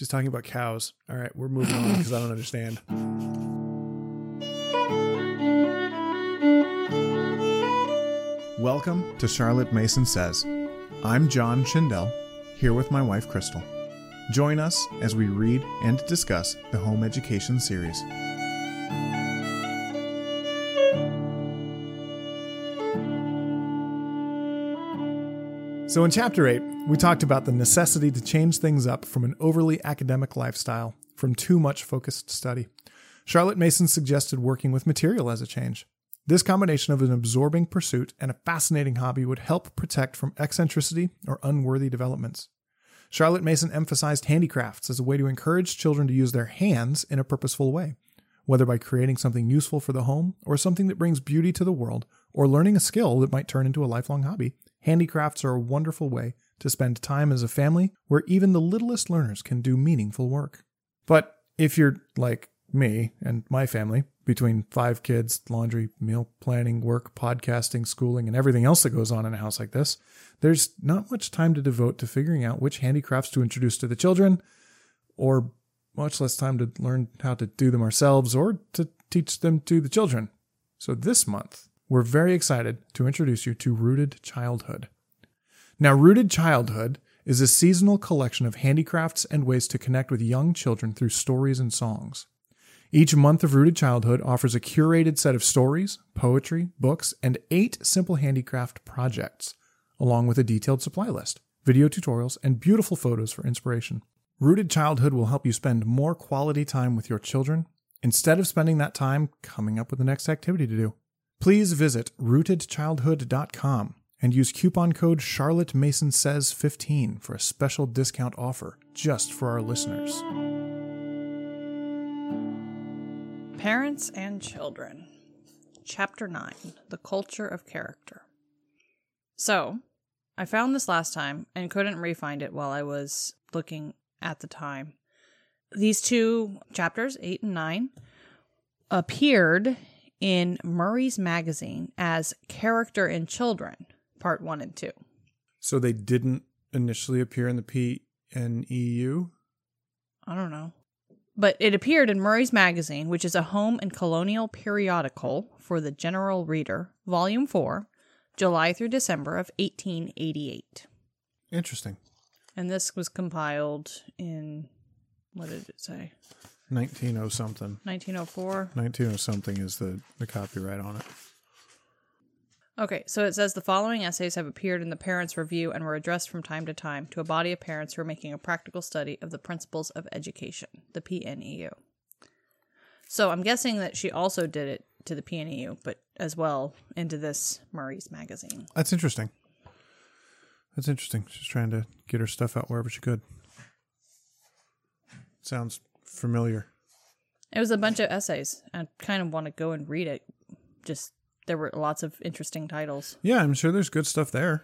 She's talking about cows. All right, we're moving on because I don't understand. Welcome to Charlotte Mason Says. I'm John Schindel, here with my wife Crystal. Join us as we read and discuss the Home Education series. So, in Chapter 8, we talked about the necessity to change things up from an overly academic lifestyle, from too much focused study. Charlotte Mason suggested working with material as a change. This combination of an absorbing pursuit and a fascinating hobby would help protect from eccentricity or unworthy developments. Charlotte Mason emphasized handicrafts as a way to encourage children to use their hands in a purposeful way, whether by creating something useful for the home or something that brings beauty to the world, or learning a skill that might turn into a lifelong hobby. Handicrafts are a wonderful way to spend time as a family where even the littlest learners can do meaningful work. But if you're like me and my family, between five kids, laundry, meal planning, work, podcasting, schooling, and everything else that goes on in a house like this, there's not much time to devote to figuring out which handicrafts to introduce to the children, or much less time to learn how to do them ourselves or to teach them to the children. So this month, we're very excited to introduce you to Rooted Childhood. Now, Rooted Childhood is a seasonal collection of handicrafts and ways to connect with young children through stories and songs. Each month of Rooted Childhood offers a curated set of stories, poetry, books, and eight simple handicraft projects, along with a detailed supply list, video tutorials, and beautiful photos for inspiration. Rooted Childhood will help you spend more quality time with your children instead of spending that time coming up with the next activity to do. Please visit rootedchildhood.com and use coupon code Charlotte Mason Says 15 for a special discount offer just for our listeners. Parents and Children, Chapter 9 The Culture of Character. So, I found this last time and couldn't re-find it while I was looking at the time. These two chapters, 8 and 9, appeared in Murray's magazine as Character in Children, part 1 and 2. So they didn't initially appear in the P and EU? I don't know. But it appeared in Murray's Magazine, which is a home and colonial periodical for the general reader, Volume 4, July through December of 1888. Interesting. And this was compiled in, what did it say? 1900 something. 1904. 1900 something is the, the copyright on it. Okay, so it says the following essays have appeared in the Parents' Review and were addressed from time to time to a body of parents who are making a practical study of the principles of education, the PNEU. So I'm guessing that she also did it to the PNEU, but as well into this Murray's magazine. That's interesting. That's interesting. She's trying to get her stuff out wherever she could. Sounds familiar. It was a bunch of essays. I kind of want to go and read it. Just there were lots of interesting titles. Yeah, I'm sure there's good stuff there.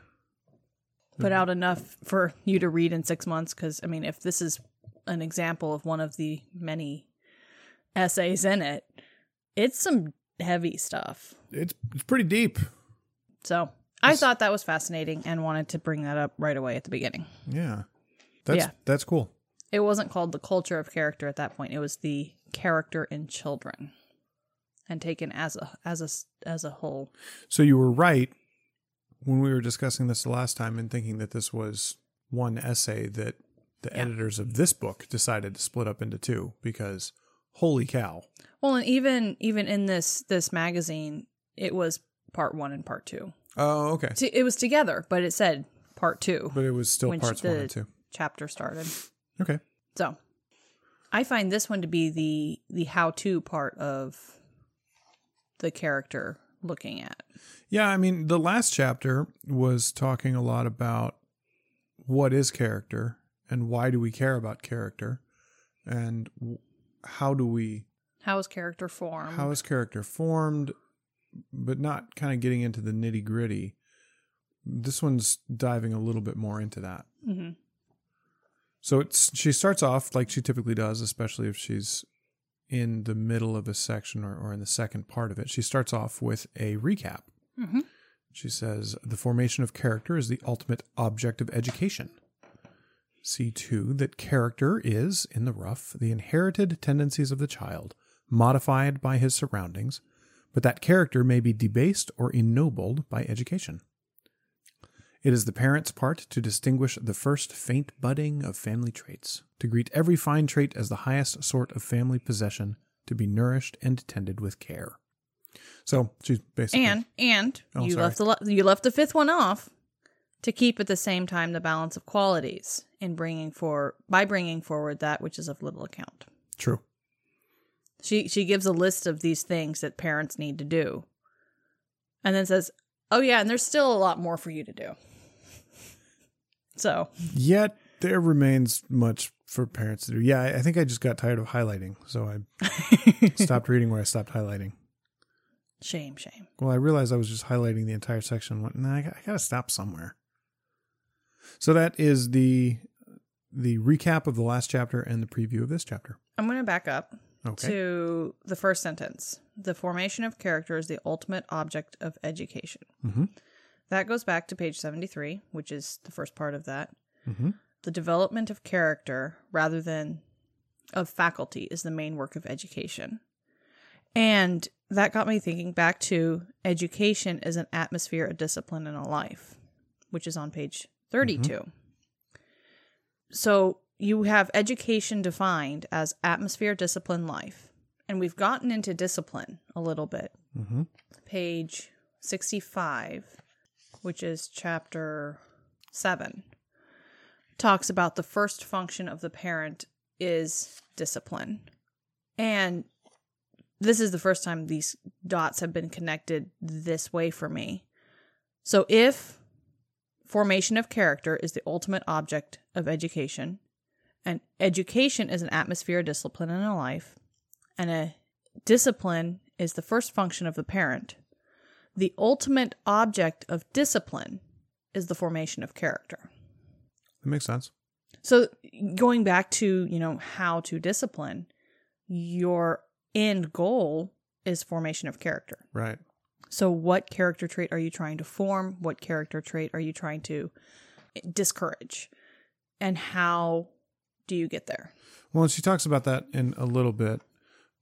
Put out enough for you to read in six months. Because, I mean, if this is an example of one of the many essays in it, it's some heavy stuff. It's it's pretty deep. So I thought that was fascinating and wanted to bring that up right away at the beginning. Yeah. That's Yeah. that's cool. It wasn't called the culture of character at that point. It was the character in children, and taken as a as a as a whole. So you were right when we were discussing this the last time and thinking that this was one essay that the Yeah. editors of this book decided to split up into two because holy cow. Well, and even even in this this magazine, it was part one and part two. Oh, okay. T- It was together, but it said part two But it was still parts the one and two. chapter started. Okay. So, I find this one to be the the how to part of the character looking at. Yeah, I mean, the last chapter was talking a lot about what is character and why do we care about character and how do we How is character formed? how is character formed but not kind of getting into the nitty gritty this one's diving a little bit more into that hmm so it's she starts off like she typically does especially if she's in the middle of a section or, or in the second part of it she starts off with a recap. Hmm she says the formation of character is the ultimate object of education. See, too, that character is, in the rough, the inherited tendencies of the child, modified by his surroundings, but that character may be debased or ennobled by education. It is the parent's part to distinguish the first faint budding of family traits, to greet every fine trait as the highest sort of family possession, to be nourished and tended with care. So she's basically And and Oh, you sorry. left the you left the fifth one off to keep at the same time the balance of qualities in bringing for by bringing forward that which is of little account. true. She she gives a list of these things that parents need to do, and then says, "Oh yeah, and there's still a lot more for you to do." So Yet there remains much for parents to do. Yeah, I think I just got tired of highlighting, so I stopped reading where I stopped highlighting. shame, shame. Well, I realized I was just highlighting the entire section. Went, nah, I, got- I got to stop somewhere. So that is the the recap of the last chapter and the preview of this chapter. I'm going to back up Okay. to the first sentence. The formation of character is the ultimate object of education. Mhm. That goes back to page 73, which is the first part of that. Mhm. The development of character rather than of faculty is the main work of education. And that got me thinking back to education is an atmosphere, a discipline, and a life, which is on page 32. So you have education defined as atmosphere, discipline, life. And we've gotten into discipline a little bit. Mm-hmm. Page 65, which is chapter 7, talks about the first function of the parent is discipline. And this is the first time these dots have been connected this way for me. So if formation of character is the ultimate object of education, and education is an atmosphere, of discipline, and a life, and a discipline is the first function of the parent, the ultimate object of discipline is the formation of character. That makes sense. So going back to, you know, how to discipline, your end goal is formation of character. Right. So what character trait are you trying to form? What character trait are you trying to discourage? And how do you get there? Well, she talks about that in a little bit,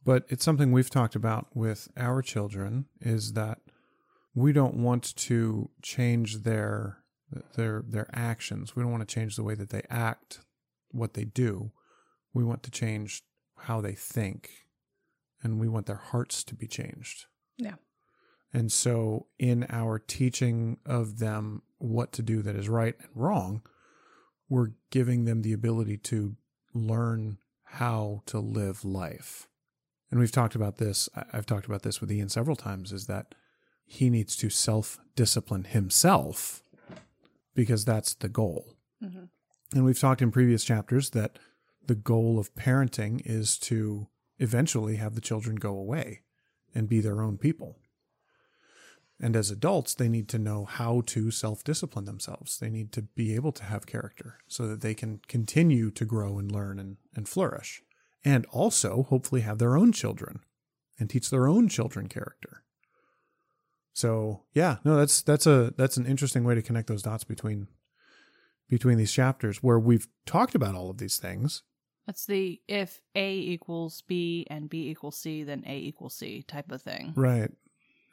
but it's something we've talked about with our children is that we don't want to change their their their actions. We don't want to change the way that they act, what they do. We want to change how they think, and we want their hearts to be changed. Yeah. And so, in our teaching of them what to do that is right and wrong, we're giving them the ability to learn how to live life. And we've talked about this. I've talked about this with Ian several times is that he needs to self discipline himself because that's the goal. Mhm. And we've talked in previous chapters that the goal of parenting is to eventually have the children go away and be their own people. And as adults, they need to know how to self discipline themselves. They need to be able to have character so that they can continue to grow and learn and, and flourish. And also, hopefully, have their own children and teach their own children character. So yeah, no, that's that's a that's an interesting way to connect those dots between between these chapters where we've talked about all of these things. That's the if A equals B and B equals C, then A equals C type of thing. Right.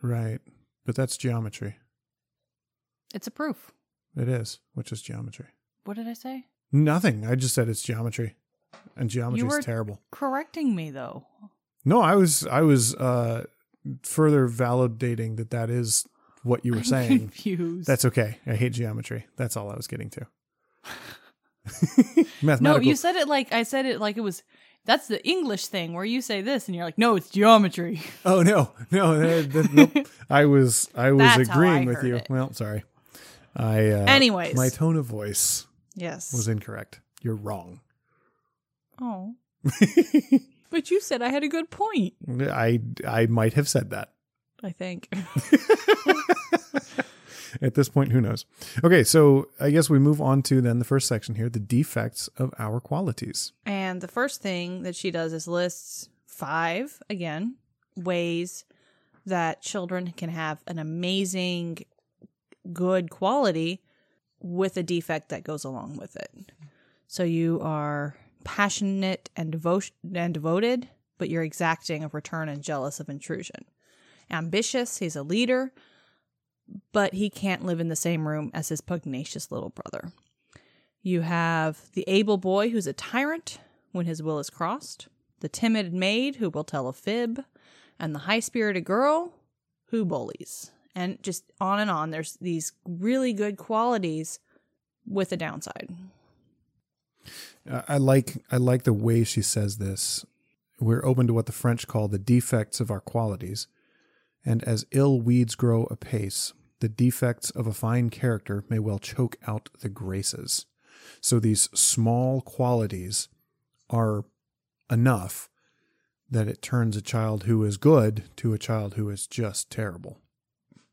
Right. But that's geometry. It's a proof. It is, which is geometry. What did I say? Nothing. I just said it's geometry. And geometry is terrible. Correcting me though. No, I was I was uh further validating that that is what you were I'm saying. confused. That's okay. I hate geometry. That's all I was getting to. no, you said it like I said it like it was. That's the English thing where you say this and you're like, no, it's geometry. Oh no, no, that, that- nope. I was I was That's agreeing I with you. it. Well, sorry. I uh, Anyways. my tone of voice Yes. was incorrect. You're wrong. oh. But you said I had a good point, I I might have said that. I think. At this point, who knows? Okay, so I guess we move on to then the first section here, the defects of our qualities. And the first thing that she does is lists five, again, ways that children can have an amazing, good quality with a defect that goes along with it. So you are passionate and, and devoted, but you're exacting of return and jealous of intrusion. Ambitious, he's a leader, but he can't live in the same room as his pugnacious little brother. You have the able boy who's a tyrant when his will is crossed, the timid maid who will tell a fib, and the high spirited girl who bullies. And just on and on. There's these really good qualities with a downside. I like I like the way she says this. We're open to what the French call the defects of our qualities, and as ill weeds grow apace, the defects of a fine character may well choke out the graces. So these small qualities are enough that it turns a child who is good to a child who is just terrible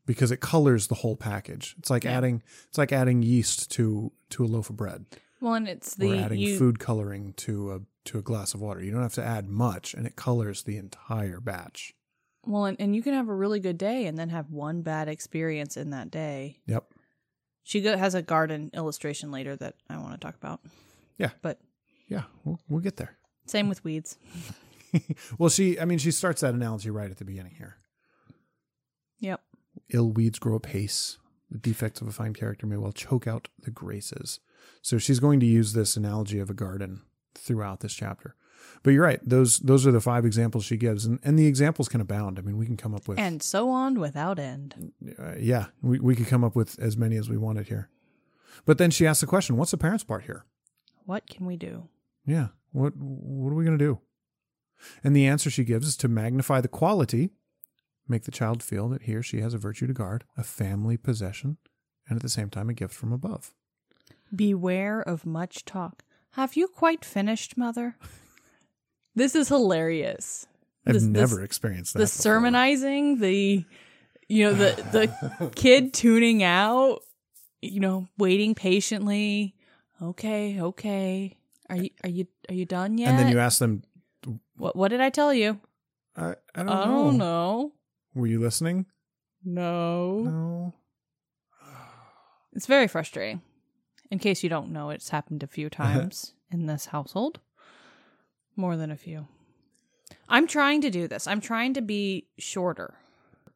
because it colors the whole package. It's like Yeah. adding it's like adding yeast to to a loaf of bread Well, and it's or the adding you, food coloring to a to a glass of water. You don't have to add much, and it colors the entire batch. well, and, and you can have a really good day and then have one bad experience in that day. Yep. She go, has a garden illustration later that I want to talk about. Yeah. but Yeah, we'll, we'll get there. same with weeds. Well, she, I mean, she starts that analogy right at the beginning here. Yep. Ill weeds grow apace. The defects of a fine character may well choke out the graces. So she's going to use this analogy of a garden throughout this chapter. But you're right; those those are the five examples she gives, and, and the examples can abound. I mean, we can come up with And so on without end. uh, yeah, we, we could come up with as many as we wanted here. But then she asks the question, what's the parents' part here? What can we do? Yeah, what what are we going to do? And the answer she gives is to magnify the quality, make the child feel that he or she has a virtue to guard, a family possession, and at the same time a gift from above. Beware of much talk. Have you quite finished, mother? This is hilarious. I've This- never this- experienced that. the before. sermonizing, the you know the the kid tuning out, you know, waiting patiently. Okay, okay. Are you are you are you done yet? And then you ask them, what what did I tell you? I, I don't I know. don't know. Were you listening? No. No. It's very frustrating. In case you don't know, it's happened a few times in this household. More than a few. I'm trying to do this. I'm trying to be shorter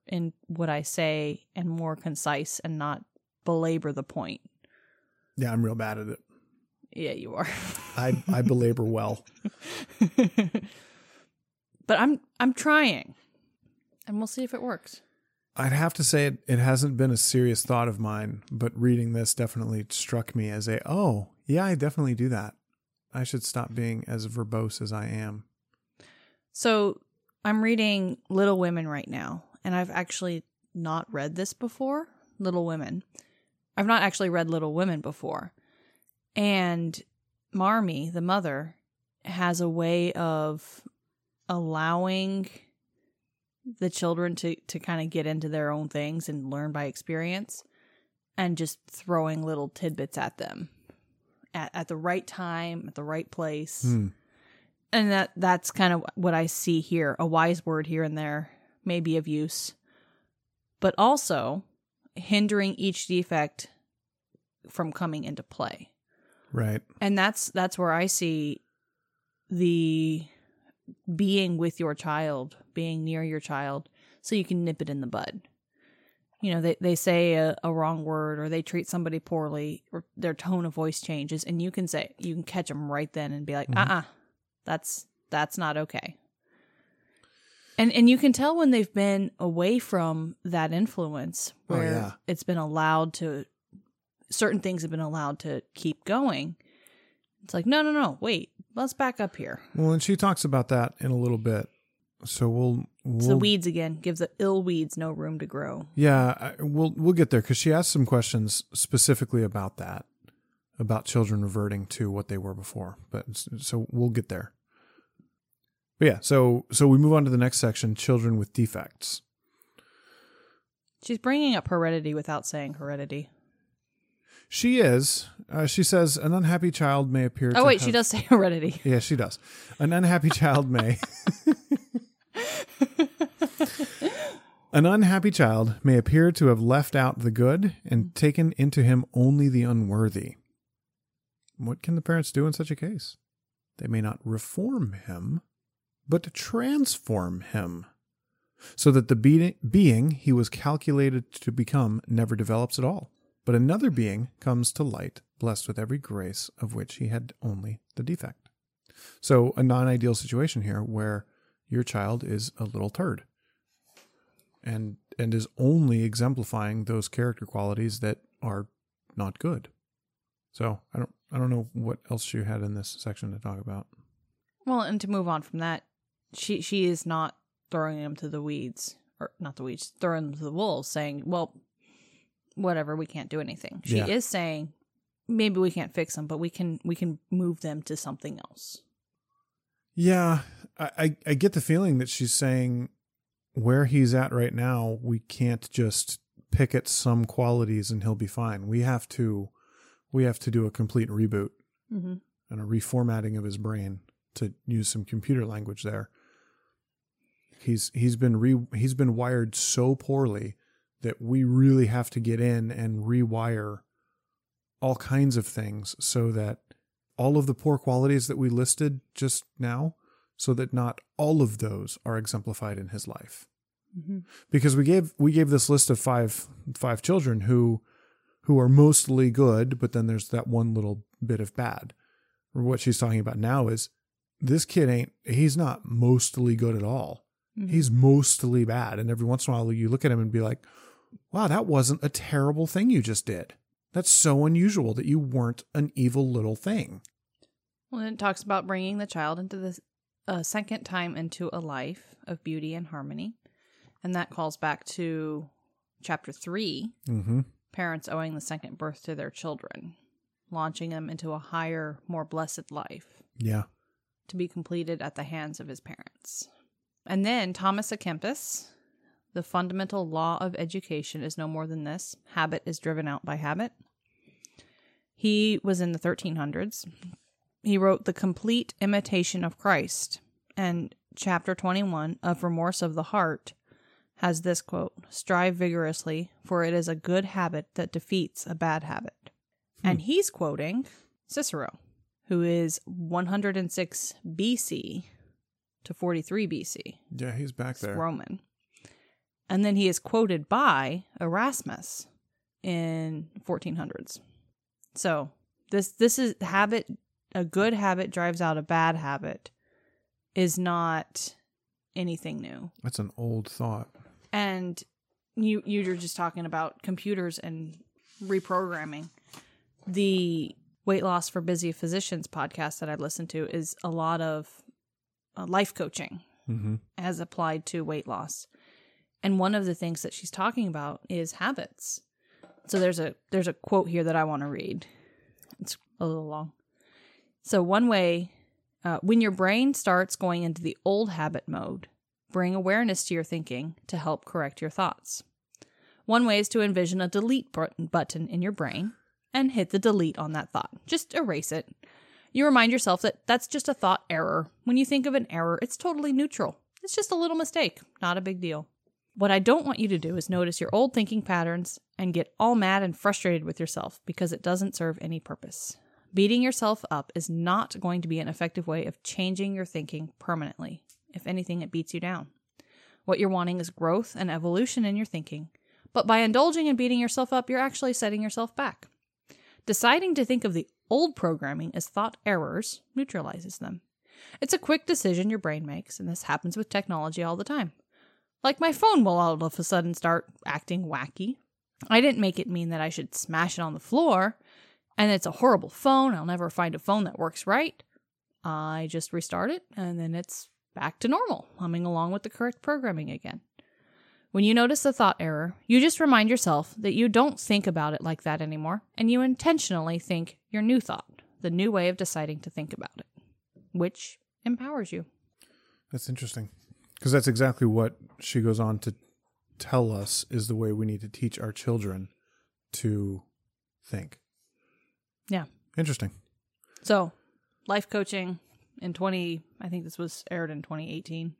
in what I say and more concise and not belabor the point. Yeah, I'm real bad at it. Yeah, you are. I, I belabor well. but I'm I'm trying. And we'll see if it works. I'd have to say it, it hasn't been a serious thought of mine, but reading this definitely struck me as a, oh, yeah, I definitely do that. I should stop being as verbose as I am. So I'm reading Little Women right now, and I've actually not read this before. Little Women. I've not actually read Little Women before. And Marmee, the mother, has a way of allowing the children to, to kind of get into their own things and learn by experience and just throwing little tidbits at them at, at the right time, at the right place Hmm. and that that's kind of what I see here. A wise word here and there may be of use, but also hindering each defect from coming into play. Right. And that's that's where I see the being with your child, being near your child, so you can nip it in the bud. You know, they, they say a, a wrong word or they treat somebody poorly or their tone of voice changes, and you can say, you can catch them right then and be like, uh uh that's that's not okay. And and you can tell when they've been away from that influence Oh, where yeah. it's been allowed to certain things have been allowed to keep going. It's like, no, no, no, wait, let's back up here. Well, and she talks about that in a little bit. So we'll, we'll It's the weeds again. Gives the ill weeds no room to grow. Yeah, I, we'll we'll get there because she asked some questions specifically about that, about children reverting to what they were before. But so we'll get there. But yeah, so so we move on to the next section: children with defects. She's bringing up heredity without saying heredity. She is. Uh, she says an unhappy child may appear. Oh wait, she does say heredity. Yeah, she does. An unhappy child may. An unhappy child may appear to have left out the good and taken into him only the unworthy. What can the parents do in such a case? They may not reform him, but transform him, so that the be- being he was calculated to become never develops at all, but another being comes to light, blessed with every grace of which he had only the defect. So, a non ideal situation here where your child is a little turd and and is only exemplifying those character qualities that are not good. So, I don't I don't know what else you had in this section to talk about. Well, and to move on from that, she she is not throwing him to the weeds or not the weeds, throwing them to the wolves, saying, "Well, whatever, we can't do anything." She Yeah. is saying, "Maybe we can't fix them, but we can we can move them to something else." Yeah, I, I, I get the feeling that she's saying where he's at right now, we can't just pick at some qualities and he'll be fine. We have to we have to do a complete reboot Mm-hmm. and a reformatting of his brain to use some computer language there. He's he's been re he's been wired so poorly that we really have to get in and rewire all kinds of things so that all of the poor qualities that we listed just now so that not all of those are exemplified in his life Mm-hmm. because we gave we gave this list of five five children who who are mostly good, but then there's that one little bit of bad. What she's talking about now is this kid ain't he's not mostly good at all. Mm-hmm. He's mostly bad. And every once in a while you look at him and be like, wow, that wasn't a terrible thing you just did. That's so unusual that you weren't an evil little thing. Well, and it talks about bringing the child into the uh, second time into a life of beauty and harmony, and that calls back to chapter three Mm-hmm. parents owing the second birth to their children, launching them into a higher, more blessed life Yeah. to be completed at the hands of his parents. And then Thomas à Kempis, the fundamental law of education is no more than this habit is driven out by habit. He was in the 1300s. He wrote The Complete Imitation of Christ, and chapter 21 of Remorse of the Heart has this quote Strive vigorously, for it is a good habit that defeats a bad habit. Hmm. And he's quoting Cicero, who is 106 BC to 43 BC. Yeah, he's back It's there. Roman. And then he is quoted by Erasmus in 1400s. So this this is habit a good habit drives out a bad habit is not anything new. That's an old thought. And you you were just talking about computers and reprogramming. The weight loss for busy physicians podcast that I listened to is a lot of uh, life coaching Mm-hmm. as applied to weight loss. And one of the things that she's talking about is habits. So there's a there's a quote here that I want to read. It's a little long. So one way uh, when your brain starts going into the old habit mode, bring awareness to your thinking to help correct your thoughts. One way is to envision a delete button button in your brain and hit the delete on that thought. Just erase it. You remind yourself that that's just a thought error. When you think of an error, it's totally neutral. It's just a little mistake, not a big deal. What I don't want you to do is notice your old thinking patterns and get all mad and frustrated with yourself because it doesn't serve any purpose. Beating yourself up is not going to be an effective way of changing your thinking permanently. If anything, it beats you down. What you're wanting is growth and evolution in your thinking, but by indulging and beating yourself up, you're actually setting yourself back. Deciding to think of the old programming as thought errors neutralizes them. It's a quick decision your brain makes, and this happens with technology all the time. Like my phone will all of a sudden start acting wacky. I didn't make it mean that I should smash it on the floor, and it's a horrible phone. I'll never find a phone that works right. I just restart it, and then it's back to normal, humming along with the correct programming again. When you notice a thought error, you just remind yourself that you don't think about it like that anymore, and you intentionally think your new thought, the new way of deciding to think about it, which empowers you. That's interesting. Because that's exactly what she goes on to tell us is the way we need to teach our children to think. Yeah. Interesting. So, life coaching in 20, I think this was aired in 2018.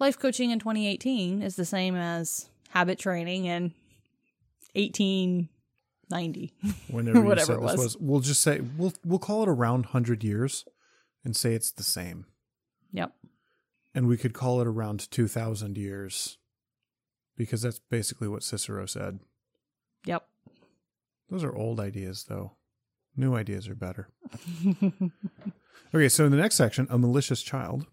Life coaching in 2018 is the same as habit training in 18 90. Whenever you Whatever it was. was, we'll just say we'll we'll call it around hundred years, and say it's the same. Yep. And we could call it around two thousand years, because that's basically what Cicero said. Yep. Those are old ideas, though. New ideas are better. okay, so in the next section, a malicious child.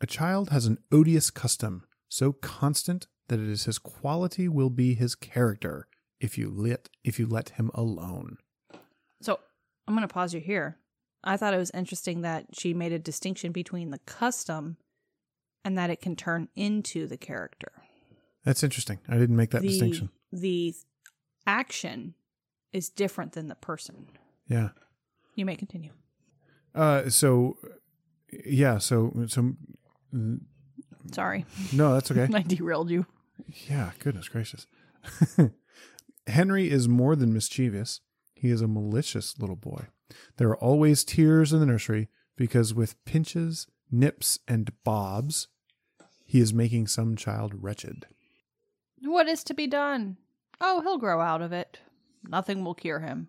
A child has an odious custom, so constant that it is his quality will be his character if you let if you let him alone. So I'm going to pause you here. I thought it was interesting that she made a distinction between the custom and that it can turn into the character. That's interesting. I didn't make that the, distinction. The action is different than the person. Yeah. You may continue. Uh. So, yeah. So so. Sorry. No, that's okay. I derailed you. Yeah, goodness gracious. Henry is more than mischievous. He is a malicious little boy. There are always tears in the nursery because with pinches, nips, and bobs, he is making some child wretched. What is to be done? Oh, he'll grow out of it. Nothing will cure him.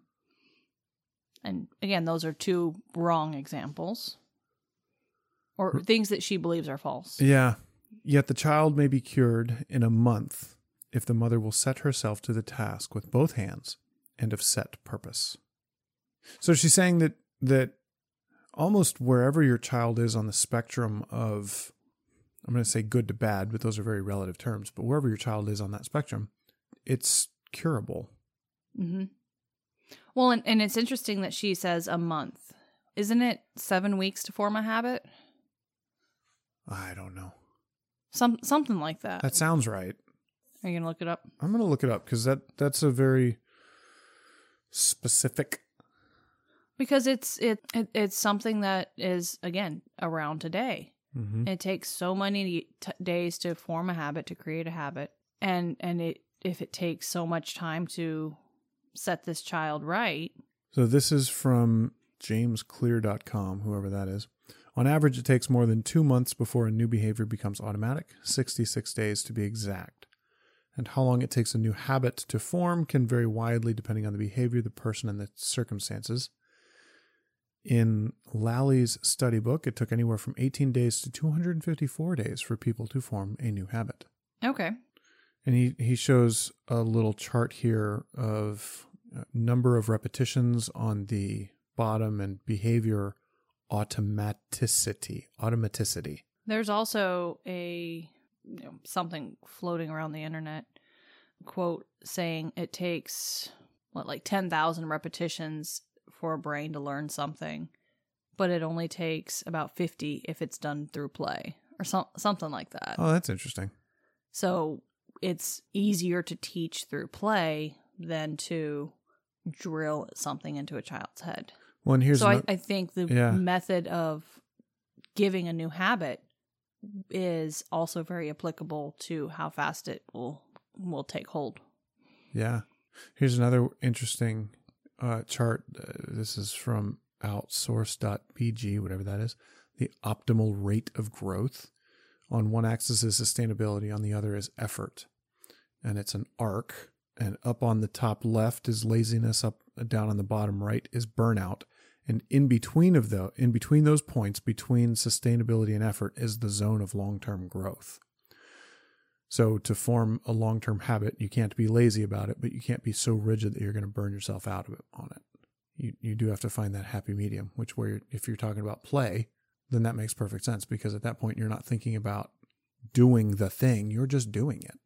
And again, those are two wrong examples. Or things that she believes are false. Yeah, yet the child may be cured in a month if the mother will set herself to the task with both hands and of set purpose. So she's saying that that almost wherever your child is on the spectrum of I'm going to say good to bad, but those are very relative terms, but wherever your child is on that spectrum, it's curable. Mm-hmm. Well, and, and it's interesting that she says a month. Isn't it seven weeks to form a habit? I don't know. Some something like that. That sounds right. Are you gonna look it up? I'm going to look it up cuz that that's a very specific Because it's it, it it's something that is again around today. Mhm. It takes so many t- days to form a habit to create a habit, and and it if it takes so much time to set this child right, So this is from jamesclear.com, whoever that is. On average, it takes more than two months before a new behavior becomes automatic, 66 days to be exact. And how long it takes a new habit to form can vary widely depending on the behavior, the person, and the circumstances. In Lally's study book, it took anywhere from 18 days to 254 days for people to form a new habit. okay, And he, he shows a little chart here of uh, number of repetitions on the bottom and behavior automaticity. Automaticity. There's also a you know, something floating around the internet quote saying it takes what like 10,000 repetitions for a brain to learn something, but it only takes about 50 if it's done through play or some, something like that. Oh, that's interesting. So it's easier to teach through play than to drill something into a child's head. Well, and here's so I, I think the Yeah. method of giving a new habit is also very applicable to how fast it will will take hold. yeah. Here's another interesting uh, chart. Uh, this is from outsource.pg, whatever that is. The optimal rate of growth. On one axis is sustainability, on the other is effort. And it's an arc. And up on the top left is laziness, up down on the bottom right is burnout. And in between of the in between those points, between sustainability and effort, is the zone of long-term growth. So to form a long-term habit, you can't be lazy about it, but you can't be so rigid that you're going to burn yourself out of it on it. You you do have to find that happy medium, which where if you're talking about play, then that makes perfect sense because at that point you're not thinking about doing the thing, you're just doing it.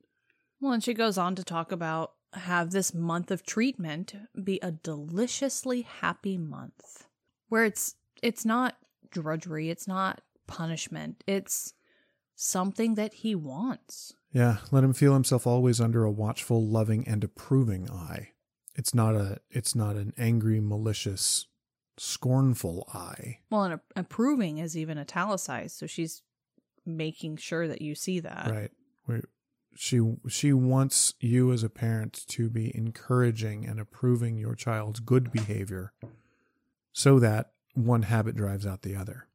Well, and she goes on to talk about have this month of treatment be a deliciously happy month where it's it's not drudgery, it's not punishment. It's something that he wants. Yeah, let him feel himself always under a watchful, loving, and approving eye. It's not a it's not an angry, malicious, scornful eye. Well, and a- approving is even italicized, so she's making sure that you see that. right Where she she wants you as a parent to be encouraging and approving your child's good behavior so that one habit drives out the other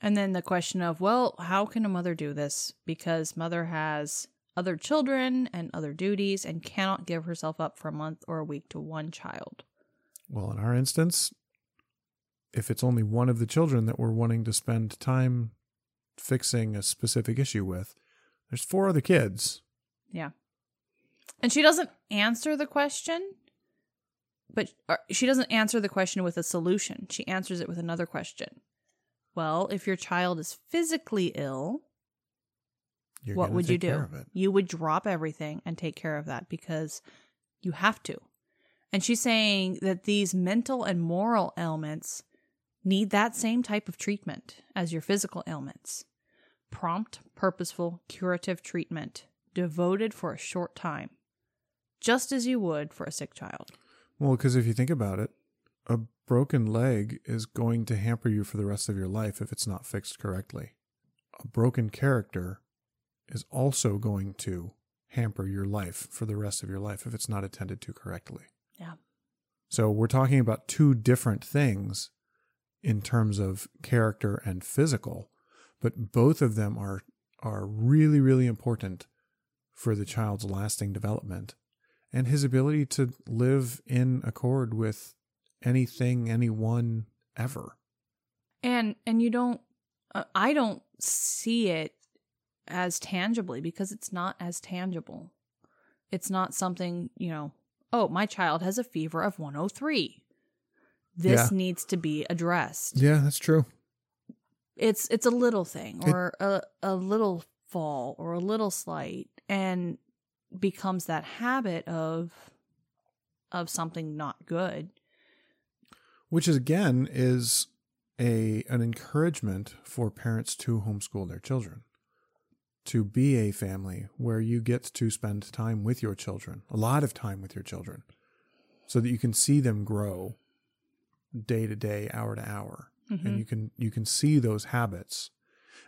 And then the question of, well, how can a mother do this? Because mother has other children and other duties and cannot give herself up for a month or a week to one child. Well, in our instance, if it's only one of the children that we're wanting to spend time fixing a specific issue with, there's four other kids. Yeah. And she doesn't answer the question, but she doesn't answer the question with a solution. She answers it with another question. Well, if your child is physically ill, You're what would you do? You would drop everything and take care of that because you have to. And she's saying that these mental and moral ailments need that same type of treatment as your physical ailments prompt, purposeful, curative treatment devoted for a short time, just as you would for a sick child. Well, because if you think about it, a broken leg is going to hamper you for the rest of your life if it's not fixed correctly. A broken character is also going to hamper your life for the rest of your life if it's not attended to correctly. Yeah. So we're talking about two different things in terms of character and physical, but both of them are are really really important for the child's lasting development and his ability to live in accord with anything anyone ever. And and you don't uh, I don't see it as tangibly because it's not as tangible. It's not something, you know, oh, my child has a fever of 103. This Yeah. needs to be addressed. Yeah, that's true. It's it's a little thing It- or a a little fall or a little slight and becomes that habit of of something not good. Which is again is a an encouragement for parents to homeschool their children. To be a family where you get to spend time with your children, a lot of time with your children, so that you can see them grow day to day, hour to hour, and mm-hmm. you can you can see those habits.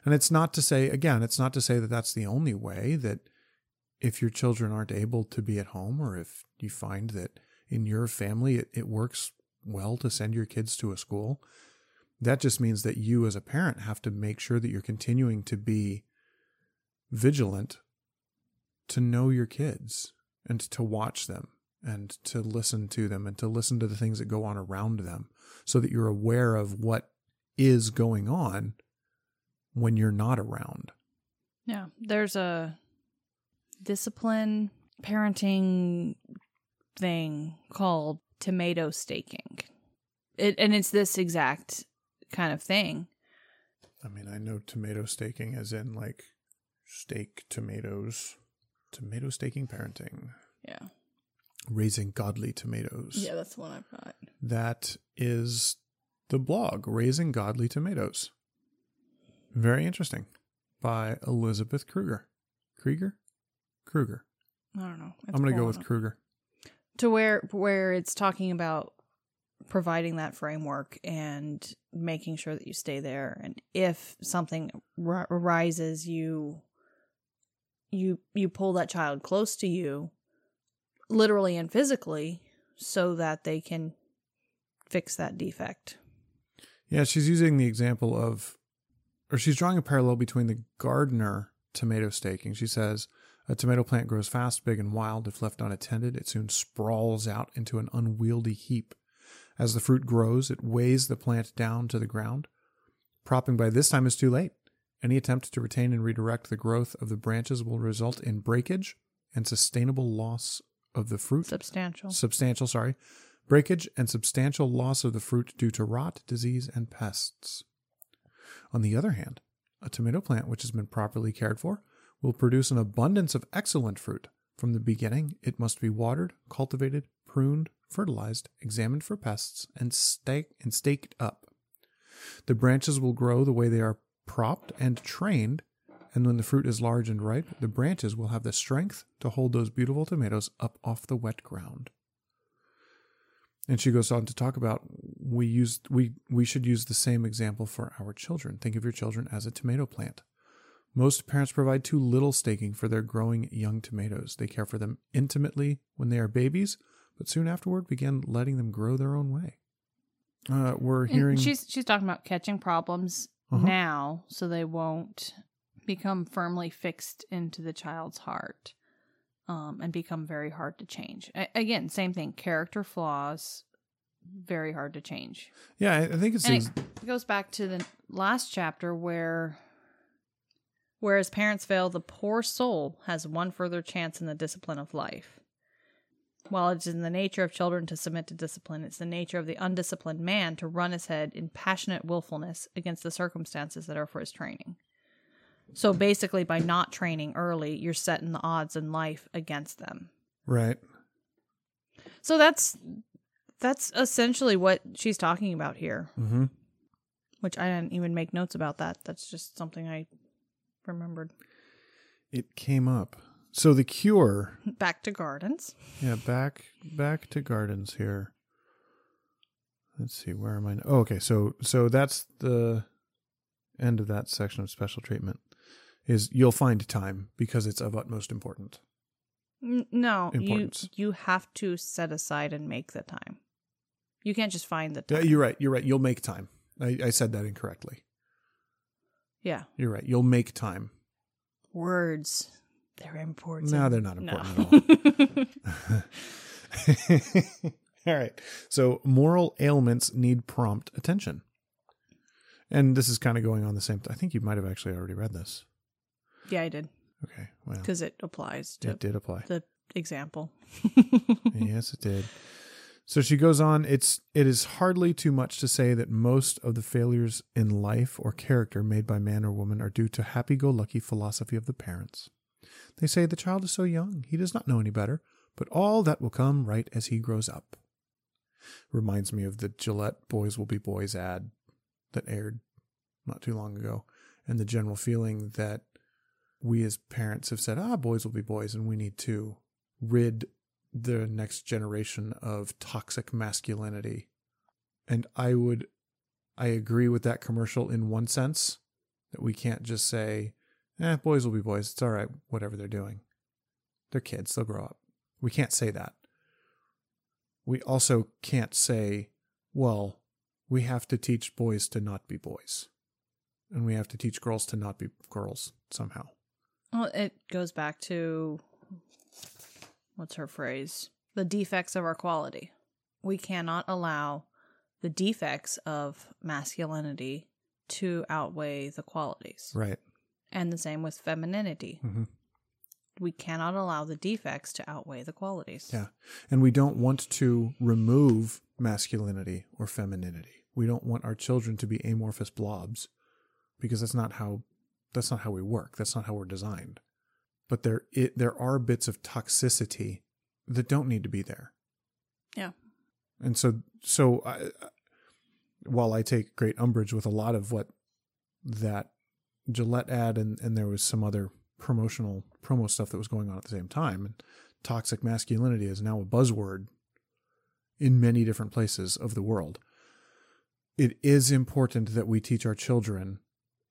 And it's not to say again, it's not to say that that's the only way that if your children aren't able to be at home or if you find that in your family it, it works well to send your kids to a school, that just means that you as a parent have to make sure that you're continuing to be vigilant to know your kids and to watch them and to listen to them and to listen to the things that go on around them so that you're aware of what is going on when you're not around. Yeah, there's a discipline parenting thing called tomato staking. It and it's this exact kind of thing. I mean, I know tomato staking as in like stake tomatoes, tomato staking parenting, Yeah. raising godly tomatoes. Yeah, that's the one I've got. That is the blog, Raising Godly Tomatoes. Very interesting. By Elizabeth Krueger. Krieger? Kruger. I don't know. I'm going to go with Kruger. To where where it's talking about providing that framework and making sure that you stay there and if something r- arises you you you pull that child close to you literally and physically so that they can fix that defect Yeah, she's using the example of, or she's drawing a parallel between the gardener tomato staking. She says, a tomato plant grows fast, big, and wild. If left unattended, it soon sprawls out into an unwieldy heap. As the fruit grows, it weighs the plant down to the ground. Propping by this time is too late. Any attempt to retain and redirect the growth of the branches will result in breakage and sustainable loss of the fruit substantial substantial, sorry, breakage and substantial loss of the fruit due to rot, disease, and pests. On the other hand, a tomato plant which has been properly cared for will produce an abundance of excellent fruit. From the beginning, it must be watered, cultivated, pruned, fertilized, examined for pests, and, stake, and staked up. The branches will grow the way they are propped and trained, and when the fruit is large and ripe, the branches will have the strength to hold those beautiful tomatoes up off the wet ground. And she goes on to talk about we use we we should use the same example for our children. Think of your children as a tomato plant. Most parents provide too little staking for their growing young tomatoes. They care for them intimately when they are babies, but soon afterward begin letting them grow their own way. Uh, we're And hearing she's she's talking about catching problems Uh-huh. now so they won't become firmly fixed into the child's heart um, and become very hard to change. A- again, same thing. Character flaws, very hard to change. Yeah, I I think it's it goes back to the last chapter where Whereas parents fail, the poor soul has one further chance in the discipline of life. While it is in the nature of children to submit to discipline, it's the nature of the undisciplined man to run his head in passionate willfulness against the circumstances that are for his training. So basically, by not training early, you're setting the odds in life against them. right. So that's that's essentially what she's talking about here, Mm-hmm. which I didn't even make notes about that. That's just something I remembered. It came up. So the cure. Back to gardens. Yeah, back back to gardens here. Let's see, where am I? Oh, okay. So so that's the end of that section of special treatment. Is you'll find time because it's of utmost importance. N- No, Importance. you have to set aside and make the time. You can't just find the Yeah, time. you're right. You're right. You'll make time. I, I said that incorrectly. Yeah, You're right. You'll make time. words. They're important. No, they're not No. important at all. all right. So moral ailments need prompt attention. And this is kind of going on the same. I think you might have actually already read this. yeah, I did Okay. Well, because it applies to it did apply. the example. yes, it did. So she goes on, it's it is hardly too much to say that most of the failures in life or character made by man or woman are due to happy-go-lucky philosophy of the parents. They say the child is so young, he does not know any better, but all that will come right as he grows up. Reminds me of the Gillette Boys Will Be Boys ad that aired not too long ago, and the general feeling that we as parents have said, ah, boys will be boys, and we need to rid the next generation of toxic masculinity. And I would, I agree with that commercial in one sense that we can't just say, eh, boys will be boys. It's all right, whatever they're doing. They're kids, they'll grow up. We can't say that. We also can't say, well, we have to teach boys to not be boys. And we have to teach girls to not be girls somehow. Well, it goes back to what's her phrase? The defects of our quality. We cannot allow the defects of masculinity to outweigh the qualities. Right. And the same with femininity. hmm We cannot allow the defects to outweigh the qualities. Yeah. And we don't want to remove masculinity or femininity. We don't want our children to be amorphous blobs because that's not how that's not how we work. That's not how we're designed. But there it, there are bits of toxicity that don't need to be there. Yeah. And so so I, while I take great umbrage with a lot of what that Gillette ad and and there was some other promotional promo stuff that was going on at the same time and toxic masculinity is now a buzzword in many different places of the world. It is important that we teach our children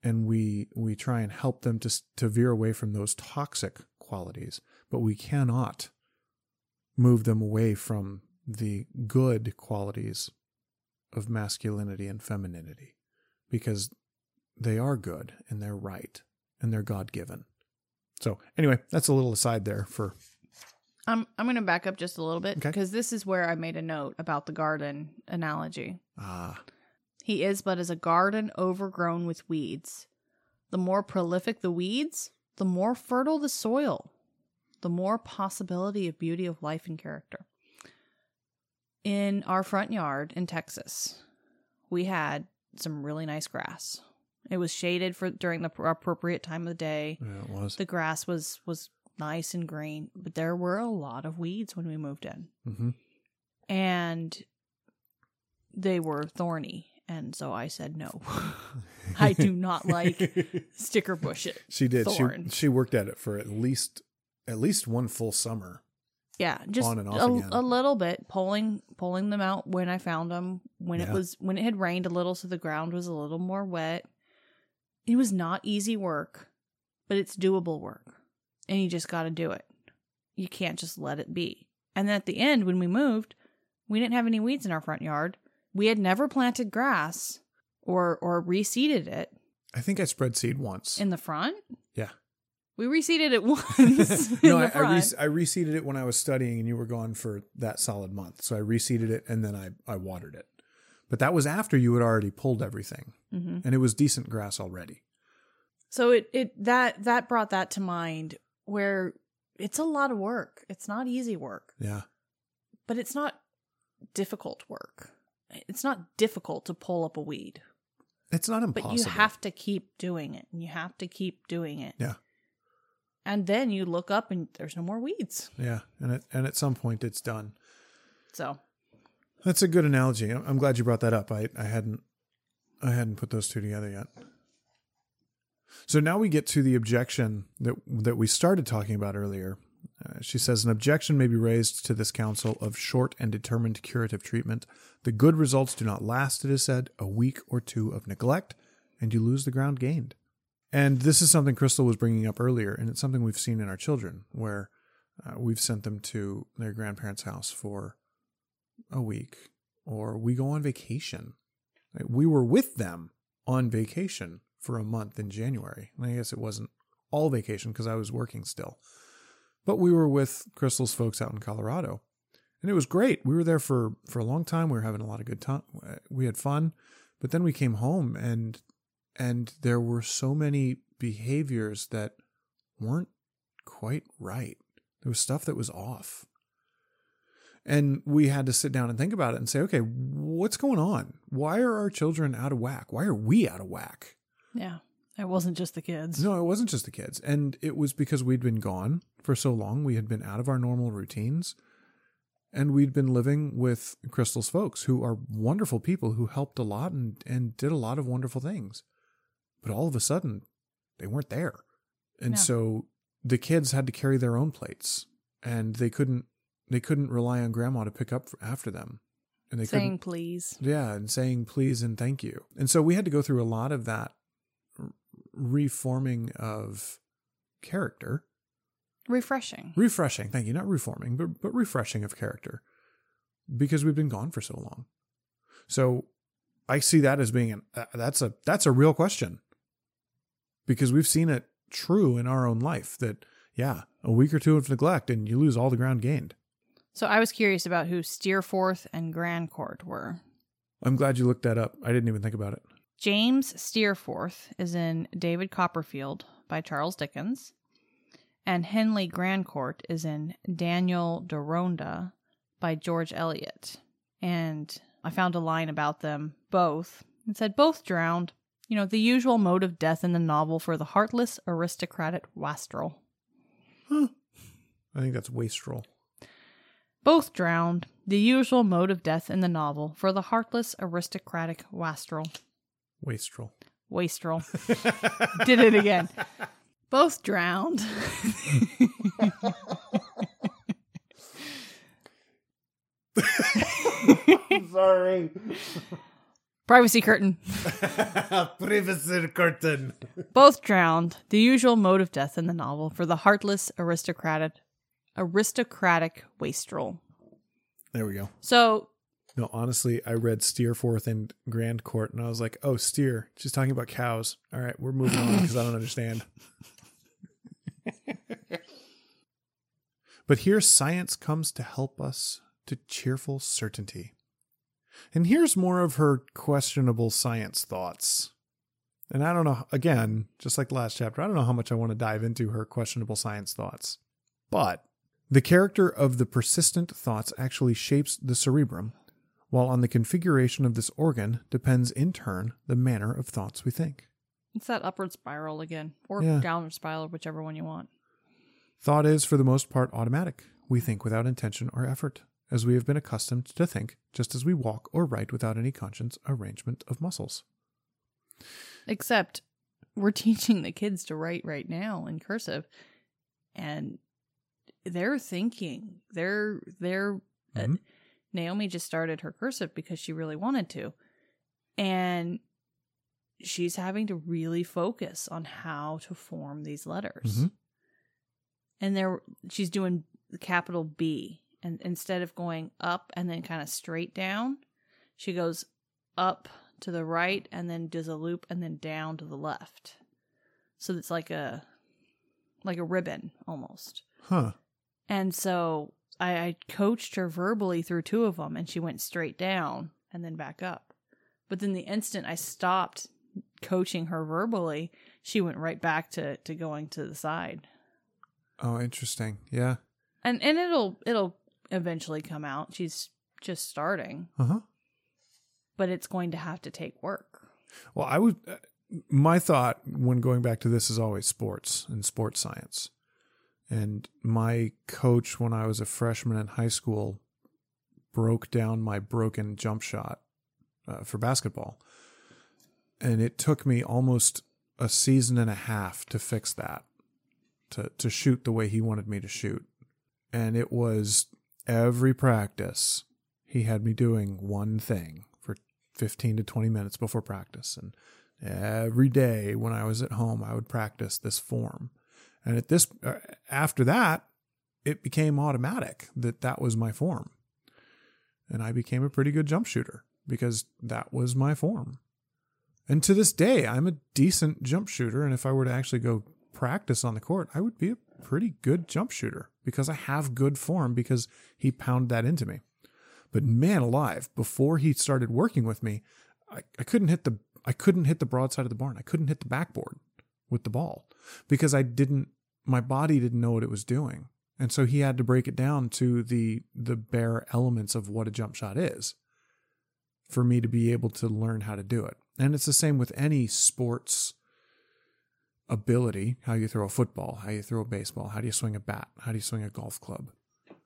and we we try and help them to to veer away from those toxic qualities, but we cannot move them away from the good qualities of masculinity and femininity because they are good and they're right and they're God-given. So, anyway, that's a little aside there for I'm I'm going to back up just a little bit Okay. because this is where I made a note about the garden analogy. ah He is but as a garden overgrown with weeds. The more prolific the weeds, the more fertile the soil, the more possibility of beauty of life and character. In our front yard in Texas, we had some really nice grass. It was shaded for during the appropriate time of the day. yeah, it was. The grass was was nice and green, but there were a lot of weeds when we moved in hmm and they were thorny and so i said no. I do not like sticker bushes. She did. thorn. She she worked at it for at least at least one full summer. yeah just On and off a, a little bit pulling pulling them out when i found them when it was when it had rained a little so the ground was a little more wet. It was not easy work but it's doable work and you just got to do it. You can't just let it be. And then at the end when we moved we didn't have any weeds in our front yard we had never planted grass or or reseeded it I think I spread seed once. In the front? yeah. We reseeded it once. in no, the I, I, re- I reseeded it when I was studying and you were gone for that solid month. So I reseeded it and then I, I watered it. But that was after you had already pulled everything. Mhm. And it was decent grass already. So it it that that brought that to mind where it's a lot of work. It's not easy work, Yeah. but it's not difficult work. It's not difficult to pull up a weed, It's not impossible. but you have to keep doing it and you have to keep doing it. Yeah. And then you look up and there's no more weeds. Yeah. And it, and at some point it's done. So, That's a good analogy. I'm I'm glad you brought that up. I, I hadn't I hadn't put those two together yet. So now we get to the objection that that we started talking about earlier. Uh, she says an objection may be raised to this counsel of short and determined curative treatment. The good results do not last, it is said, a week or two of neglect, and you lose the ground gained. And this is something Crystal was bringing up earlier, and it's something we've seen in our children, where uh, we've sent them to their grandparents' house for a week or we go on vacation. We were with them on vacation for a month in January. And I guess it wasn't all vacation because I was working still. But we were with Crystal's folks out in Colorado. And it was great. We were there for for a long time. We were having a lot of good time. We had fun. But then we came home and and there were so many behaviors that weren't quite right. There was stuff that was off. And we had to sit down and think about it and say, okay, what's going on? Why are our children out of whack? Why are we out of whack? yeah. It wasn't just the kids. No, it wasn't just the kids. And it was because we'd been gone for so long. We had been out of our normal routines. And we'd been living with Crystal's folks, who are wonderful people who helped a lot and, and did a lot of wonderful things. But all of a sudden, they weren't there. And No. so the kids had to carry their own plates. And they couldn't they couldn't rely on grandma to pick up after them. And they couldn't Saying please. yeah, and saying please and thank you. And so we had to go through a lot of that reforming of character. Refreshing. Refreshing, thank you. Not reforming, but, but refreshing of character because we've been gone for so long. So I see that as being an, uh, that's a that's a real question because we've seen it true in our own life that yeah, a week or two of neglect and you lose all the ground gained. So I was curious about who Steerforth and Grandcourt were. I'm glad you looked that up. I didn't even think about it. James Steerforth is in David Copperfield by Charles Dickens, and Henleigh Grandcourt is in Daniel Deronda by George Eliot. And I found a line about them both. and said both drowned. You know, the usual mode of death in the novel for the heartless aristocratic wastrel. I think that's wastrel. Both drowned. The usual mode of death in the novel for the heartless aristocratic wastrel. Wastrel. Wastrel. Did it again. Both drowned. Sorry. Privacy curtain. Privacy curtain. Both drowned. The usual mode of death in the novel for the heartless aristocratic aristocratic wastrel. There we go. So No, honestly, I read Steerforth and Grandcourt, and I was like, "Oh, steer." She's talking about cows. All right, we're moving on because I don't understand. but here, science comes to help us to cheerful certainty. And here's more of her questionable science thoughts. And I don't know, again, just like the last chapter, I don't know how much I want to dive into her questionable science thoughts. But the character of the persistent thoughts actually shapes the cerebrum, while on the configuration of this organ depends in turn the manner of thoughts we think. it's that upward spiral again, or Yeah. downward spiral, whichever one you want. Thought is, for the most part, automatic. We think without intention or effort, as we have been accustomed to think, just as we walk or write without any conscious arrangement of muscles. Except we're teaching the kids to write right now in cursive, and they're thinking. They're they're. Uh, Mhm. Naomi just started her cursive because she really wanted to, and she's having to really focus on how to form these letters. Mhm. And there, she's doing the capital B, and instead of going up and then kind of straight down, she goes up to the right and then does a loop and then down to the left. So it's like a like a ribbon almost. Huh. And so I, I coached her verbally through two of them and she went straight down and then back up. But then the instant I stopped coaching her verbally, she went right back to, to going to the side. Oh, interesting. Yeah. And and it'll it'll eventually come out. She's just starting, Uh huh. but it's going to have to take work. Well, I would. Uh, my thought when going back to this is always sports and sports science. And my coach, when I was a freshman in high school, broke down my broken jump shot uh, for basketball. And it took me almost a season and a half to fix that, to, to shoot the way he wanted me to shoot. And it was every practice, he had me doing one thing for 15 to 20 minutes before practice. And every day when I was at home, I would practice this form. And at this, uh, after that, it became automatic that that was my form. And I became a pretty good jump shooter because that was my form. And to this day, I'm a decent jump shooter. And if I were to actually go practice on the court, I would be a pretty good jump shooter because I have good form because he pounded that into me. But man alive, before he started working with me, I, I couldn't hit the I couldn't hit the broadside of the barn. I couldn't hit the backboard with the ball because I didn't my body didn't know what it was doing. And so he had to break it down to the the bare elements of what a jump shot is for me to be able to learn how to do it. And it's the same with any sports ability, how you throw a football, how you throw a baseball, how do you swing a bat, how do you swing a golf club.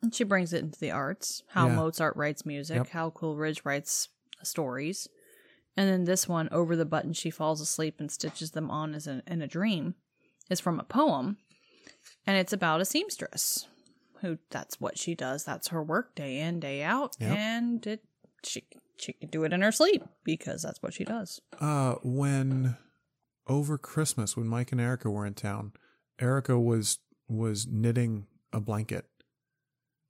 And she brings it into the arts, how Yeah. Mozart writes music, Yep. how Coleridge writes stories. And then this one, Over the Button, she falls asleep and stitches them on as a, in a dream, is from a poem. And it's about a seamstress who that's what she does. That's her work day in, day out. Yep. And it she she can do it in her sleep because that's what she does. Uh, when over Christmas, when Mike and Erica were in town, Erica was was knitting a blanket,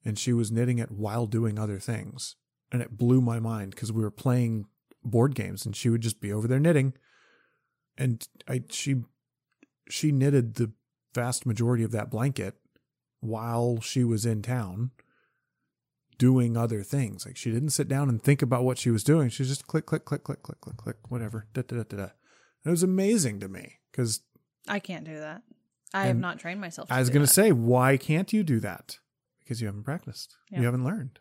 and she was knitting it while doing other things, and it blew my mind because we were playing board games, and she would just be over there knitting, and I she she knitted the vast majority of that blanket while she was in town doing other things. Like she didn't sit down and think about what she was doing. She was just click, click, click, click, click, click, click, whatever. Da, da, da, da, da. And it was amazing to me because I can't do that. I have not trained myself. To I was going to say, why can't you do that? Because you haven't practiced. Yeah. You haven't learned.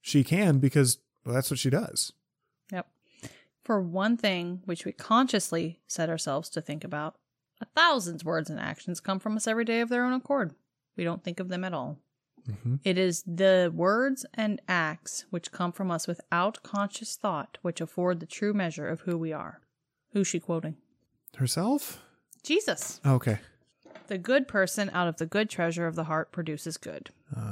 She can because well, that's what she does. For one thing which we consciously set ourselves to think about, a thousand's words and actions come from us every day of their own accord. We don't think of them at all. hmm It is the words and acts which come from us without conscious thought which afford the true measure of who we are. Who's she quoting? Herself? Jesus. Okay. The good person out of the good treasure of the heart produces good,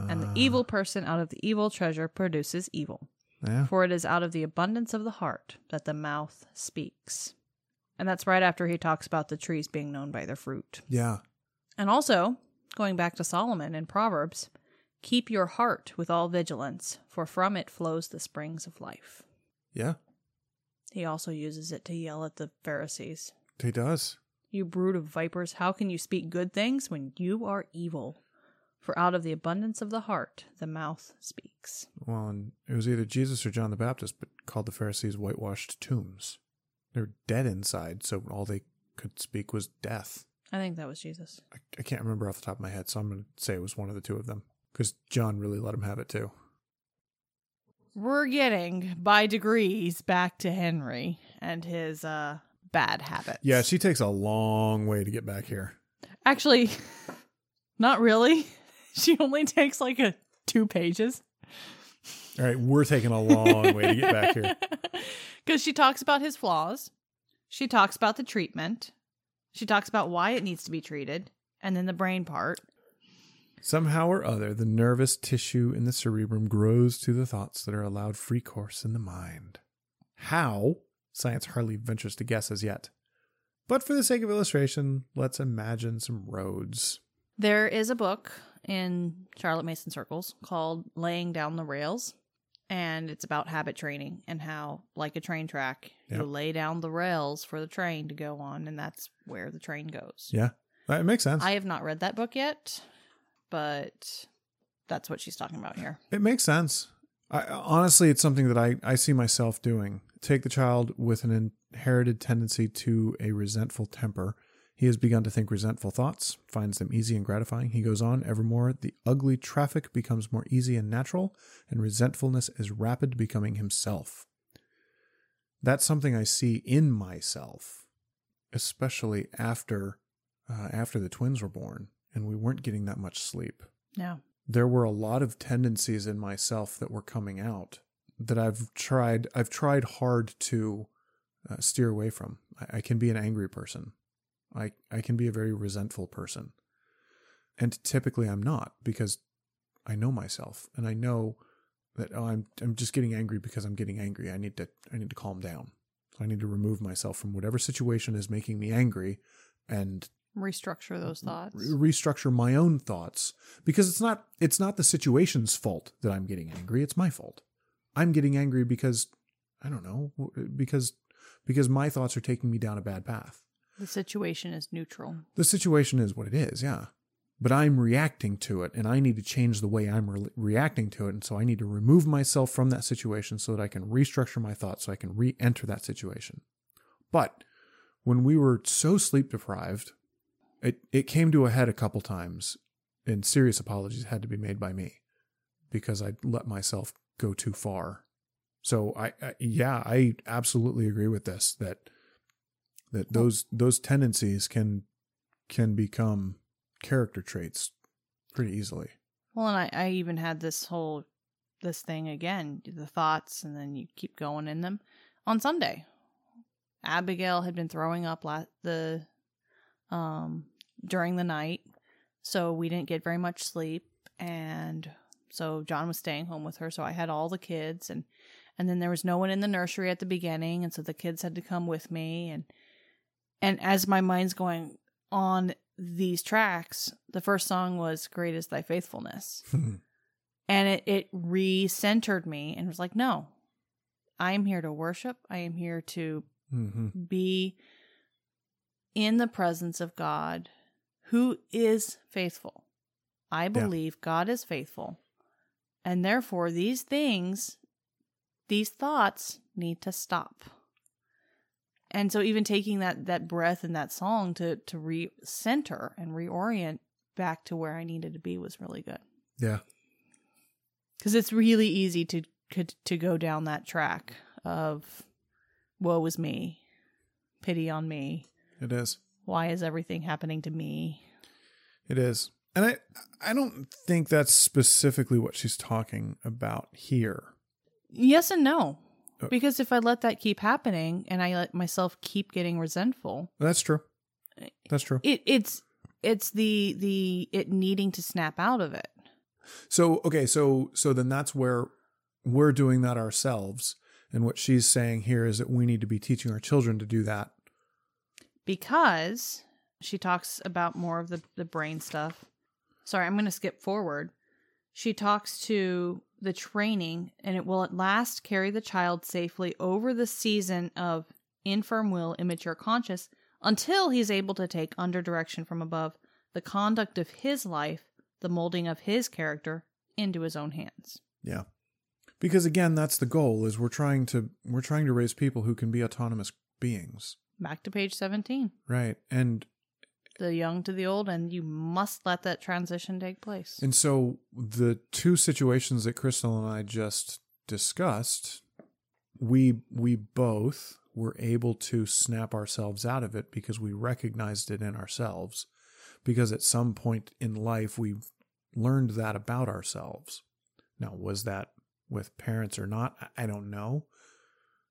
and the Uh, evil person out of the evil treasure produces evil. Yeah. For it is out of the abundance of the heart that the mouth speaks. And that's right after he talks about the trees being known by their fruit. Yeah. And also, going back to Solomon in Proverbs, keep your heart with all vigilance, for from it flows the springs of life. Yeah. He also uses it to yell at the Pharisees. He does. You brood of vipers, how can you speak good things when you are evil? For out of the abundance of the heart, the mouth speaks. Well, and it was either Jesus or John the Baptist, but called the Pharisees whitewashed tombs. They're dead inside, so all they could speak was death. I think that was Jesus. I, I can't remember off the top of my head, so I'm going to say it was one of the two of them because John really let him have it too. We're getting by degrees back to Henry and his uh bad habits. Yeah, she takes a long way to get back here. actually not really. She only takes like a two pages. All right, we're taking a long way to get back here. Cuz she talks about his flaws. She talks about the treatment. She talks about why it needs to be treated and then the brain part. Somehow or other, the nervous tissue in the cerebrum grows to the thoughts that are allowed free course in the mind. How? Science hardly ventures to guess as yet. But for the sake of illustration, let's imagine some roads. There is a book in Charlotte Mason circles called Laying Down the Rails. and it's about habit training and how, like a train track, Yep. you lay down the rails for the train to go on, and that's where the train goes. Yeah. Uh, it makes sense. I have not read that book yet, but that's what she's talking about here. It makes sense. I, honestly, it's something that I, I see myself doing. Take the child with an inherited tendency to a resentful temper. He has begun to think resentful thoughts, finds them easy and gratifying. He goes on, evermore, the ugly traffic becomes more easy and natural, and resentfulness is rapid becoming himself. That's something I see in myself, especially after uh, after the twins were born and we weren't getting that much sleep Yeah. there were a lot of tendencies in myself that were coming out that I've tried I've tried hard to uh, steer away from. I, I can be an angry person. I I can be a very resentful person. And typically I'm not because I know myself and I know that oh, I'm I'm just getting angry because I'm getting angry. I need to I need to calm down. So I need to remove myself from whatever situation is making me angry and Restructure those thoughts. re- restructure my own thoughts because it's not it's not the situation's fault that I'm getting angry it's my fault I'm getting angry because I don't know because because my thoughts are taking me down a bad path The situation is neutral. the situation is what it is yeah but I'm reacting to it and I need to change the way I'm re- reacting to it and so I need to remove myself from that situation so that I can restructure my thoughts so I can re-enter that situation but when we were so sleep deprived it it came to a head a couple times and serious apologies had to be made by me because I let myself go too far. So I, I yeah, I absolutely agree with this that that those those tendencies can can become character traits pretty easily. Well, and I, I even had this whole this thing again, the thoughts, and then you keep going in them. On Sunday, Abigail had been throwing up la- the um during the night, so we didn't get very much sleep, and so John was staying home with her. So I had all the kids, and and then there was no one in the nursery at the beginning, and so the kids had to come with me, and and as my mind's going on these tracks, the first song was "Great Is Thy Faithfulness." and it it re-centered me and was like no i am here to worship. I am here to hmm be in the presence of god who is faithful. I believe god is faithful. And therefore these things these thoughts need to stop and so even taking that that breath and that song to to re-center and reorient back to where i needed to be was really good Yeah. because it's really easy to could to go down that track of woe is me pity on me It is. why is everything happening to me It is. And I I don't think that's specifically what she's talking about here. yes and no Uh, because if i let that keep happening and i let myself keep getting resentful That's true. Eh, that's true. it it's it's the the it needing to snap out of it So okay, so so then that's where we're doing that ourselves. And what she's saying here is that we need to be teaching our children to do that. because she talks about more of the, the brain stuff. Sorry, I'm going to skip forward. She talks to the training, and it will at last carry the child safely over the season of infirm will, immature conscious, until he's able to take under direction from above the conduct of his life, the molding of his character, into his own hands. Yeah. Because again, that's the goal is we're trying to we're trying to raise people who can be autonomous beings. Back to page 17. Right. And The young to the old, and you must let that transition take place. and so the two situations that Crystal and I just discussed, we we both were able to snap ourselves out of it because we recognized it in ourselves. Because at some point in life we learned that about ourselves. Now, was that with parents or not? I don't know.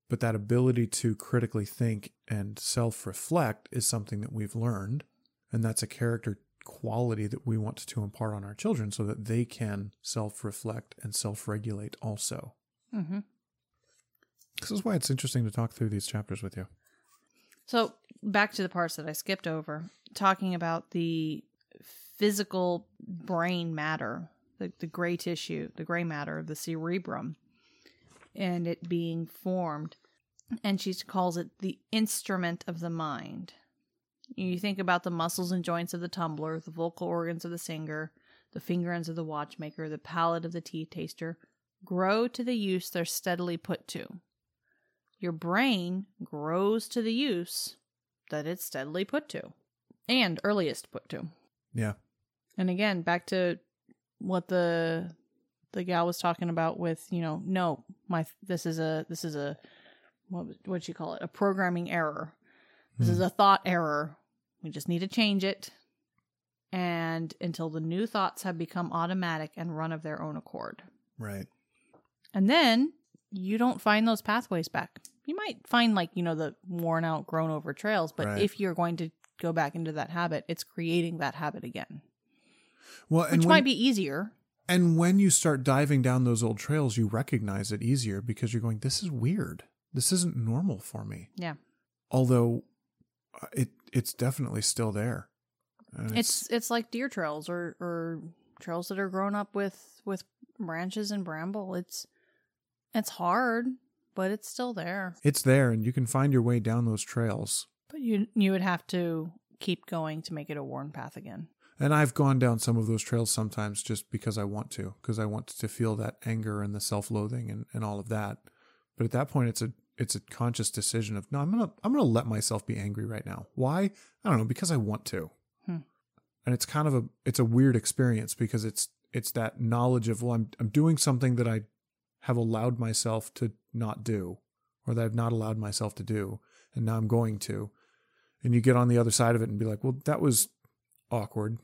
But that ability to critically think and self reflect is something that we've learned. And that's a character quality that we want to impart on our children so that they can self reflect and self regulate also. Mm-hmm. This is why it's interesting to talk through these chapters with you. So back to the parts that I skipped over, talking about the physical brain matter, the, the gray tissue, the gray matter of the cerebrum. and it being formed. And she calls it the instrument of the mind. You think about the muscles and joints of the tumbler, the vocal organs of the singer, the finger ends of the watchmaker, the palate of the tea taster, grow to the use they're steadily put to. Your brain grows to the use that it's steadily put to and earliest put to. Yeah. And again, back to what the the gal was talking about with, you know, no, my this is a this is a what what'd you call it? A programming error. This is hmm. a thought error. We just need to change it. And until the new thoughts have become automatic and run of their own accord. Right. And then you don't find those pathways back. You might find like, you know, the worn out, grown over trails, but Right. if you're going to go back into that habit, it's creating that habit again. Well, and Which when, might be easier. and when you start diving down those old trails, you recognize it easier because you're going, "This is weird. This isn't normal for me." Yeah. Although, it it's definitely still there. And It's it's like deer trails or or trails that are grown up with with branches and bramble. It's it's hard, but it's still there. it's there, and you can find your way down those trails. But you you would have to keep going to make it a worn path again. And I've gone down some of those trails sometimes just because I want to, because I want to feel that anger and the self-loathing and, and all of that. But at that point, it's a it's a conscious decision of no, I'm gonna I'm gonna let myself be angry right now. Why? I don't know, because I want to. Hmm. And it's kind of a it's a weird experience because it's it's that knowledge of well, I'm I'm doing something that I have allowed myself to not do, or that I've not allowed myself to do, and now I'm going to. And you get on the other side of it and be like, well, that was awkward.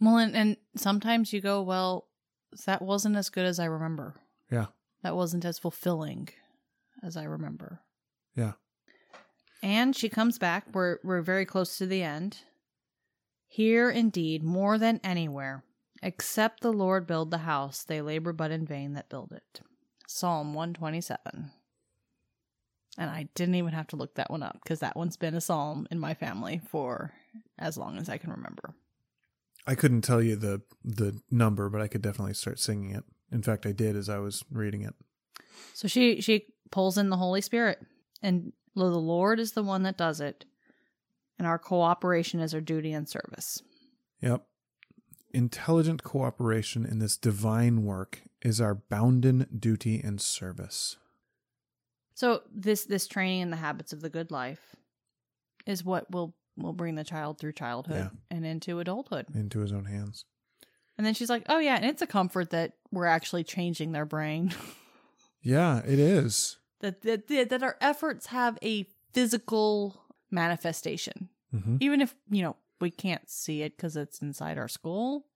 Well, and, and sometimes you go, well, that wasn't as good as I remember. Yeah. That wasn't as fulfilling as I remember. Yeah. And she comes back. We're we're very close to the end. Here indeed, more than anywhere, except the Lord build the house, they labor but in vain that build it. Psalm one twenty seven. And I didn't even have to look that one up because that one's been a psalm in my family for as long as I can remember. I couldn't tell you the the number, but I could definitely start singing it. In fact, I did as I was reading it. So she she pulls in the Holy Spirit, and lo, the Lord is the one that does it, and our cooperation is our duty and service. Yep. Intelligent cooperation in this divine work is our bounden duty and service. So this this training in the habits of the good life is what will will bring the child through childhood and into adulthood. into his own hands. And then she's like, "Oh yeah, and it's a comfort that we're actually changing their brain. Yeah, it is. That, that that our efforts have a physical manifestation, hmm even if you know we can't see it because it's inside our skull.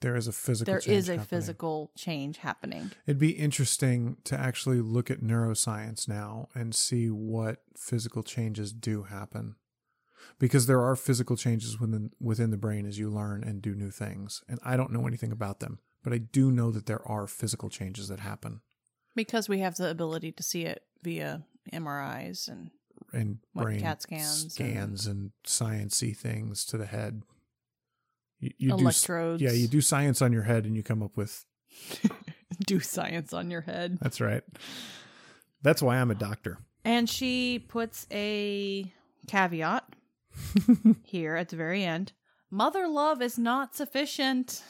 There is a physical. There change is a happening. physical change happening. It'd be interesting to actually look at neuroscience now and see what physical changes do happen. Because there are physical changes within within the brain as you learn and do new things. And I don't know anything about them, but I do know that there are physical changes that happen Because we have the ability to see it via MRIs and What, brain CAT scans and- scans and, sciencey things to the head. You, you electrodes. Do, yeah, you do science on your head and you come up with do science on your head. that's right. That's why I'm a doctor. And she puts a caveat here at the very end. Mother love is not sufficient.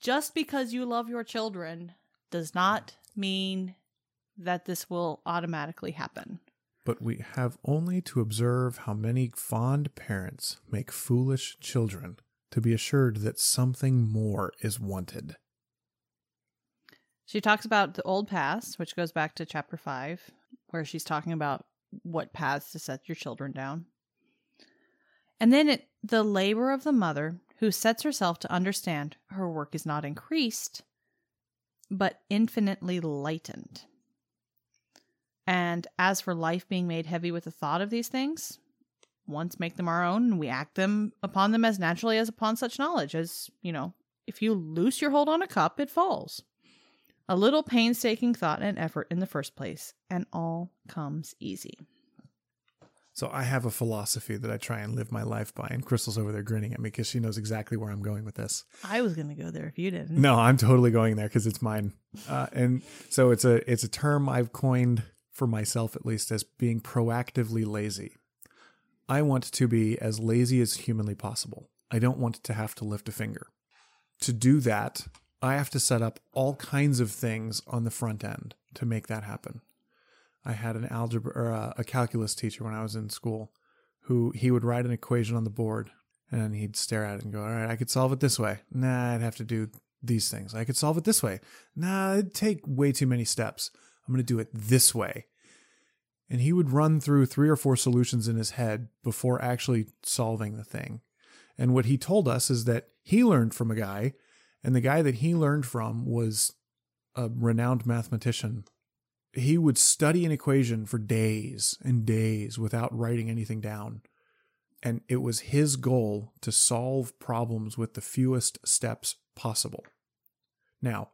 Just because you love your children does not mean that this will automatically happen. But we have only to observe how many fond parents make foolish children to be assured that something more is wanted. She talks about the old paths, which goes back to chapter 5, where she's talking about what paths to set your children down. And then it, the labor of the mother who sets herself to understand her work is not increased, but infinitely lightened. And as for life being made heavy with the thought of these things, once make them our own, we act them upon them as naturally as upon such knowledge. As, you know, if you loose your hold on a cup, it falls. A little painstaking thought and effort in the first place, and all comes easy. So I have a philosophy that I try and live my life by, and Crystal's over there grinning at me because she knows exactly where I'm going with this. I was going to go there if you didn't. No, I'm totally going there because it's mine, uh, and so it's a it's a term I've coined for myself at least as being proactively lazy. I want to be as lazy as humanly possible. I don't want to have to lift a finger. To do that, I have to set up all kinds of things on the front end to make that happen. I had an algebra or a, a calculus teacher when I was in school who he would write an equation on the board and he'd stare at it and go, All right, I could solve it this way. Nah, I'd have to do these things. I could solve it this way. Nah, it'd take way too many steps. I'm going to do it this way. And he would run through three or four solutions in his head before actually solving the thing. And what he told us is that he learned from a guy, and the guy that he learned from was a renowned mathematician he would study an equation for days and days without writing anything down. And it was his goal to solve problems with the fewest steps possible. Now,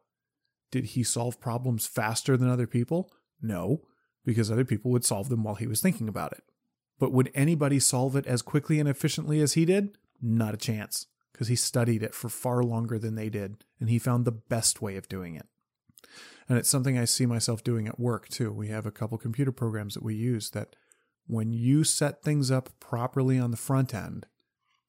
did he solve problems faster than other people? No, because other people would solve them while he was thinking about it. But would anybody solve it as quickly and efficiently as he did? Not a chance, because he studied it for far longer than they did, and he found the best way of doing it. And it's something I see myself doing at work too. We have a couple computer programs that we use that when you set things up properly on the front end,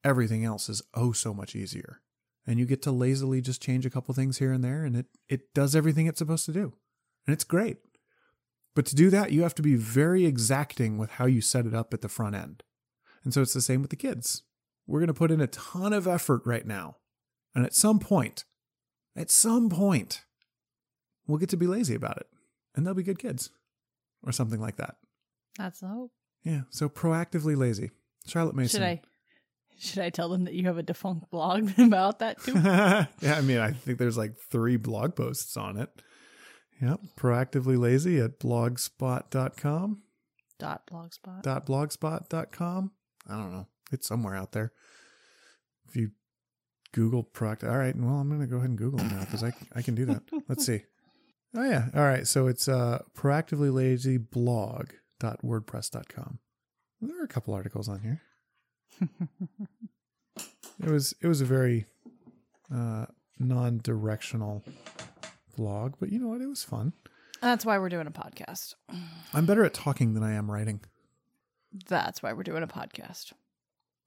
everything else is oh so much easier. And you get to lazily just change a couple things here and there and it it does everything it's supposed to do. And it's great. But to do that, you have to be very exacting with how you set it up at the front end. And so it's the same with the kids. We're going to put in a ton of effort right now. And at some point, at some point, we'll get to be lazy about it and they'll be good kids or something like that. That's the hope. Yeah. So proactively lazy. Charlotte Mason. Should I should I tell them that you have a defunct blog about that too? yeah, I mean, I think there's like three blog posts on it. Yep. Proactively lazy at blogspot.com. Dot blogspot. Dot blogspot.com. I don't know. It's somewhere out there. If you Google proactive, all right. Well, I'm going to go ahead and Google now because I, I can do that. Let's see. Oh yeah. All right. So it's uh proactively lazy blog.wordpress.com. There are a couple articles on here. it was it was a very uh non-directional blog, but you know what? It was fun. That's why we're doing a podcast. I'm better at talking than I am writing. That's why we're doing a podcast.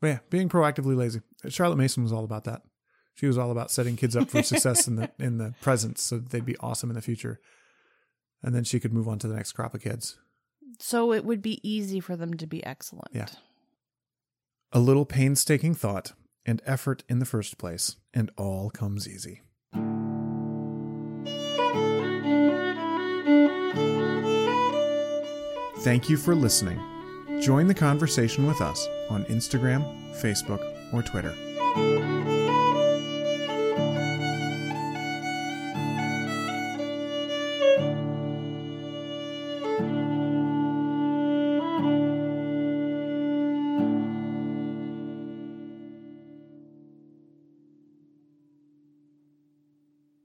But yeah, being proactively lazy. Charlotte Mason was all about that. She was all about setting kids up for success in the in the present, so they'd be awesome in the future, and then she could move on to the next crop of kids. So it would be easy for them to be excellent. Yeah. A little painstaking thought and effort in the first place, and all comes easy. Thank you for listening. Join the conversation with us on Instagram, Facebook, or Twitter.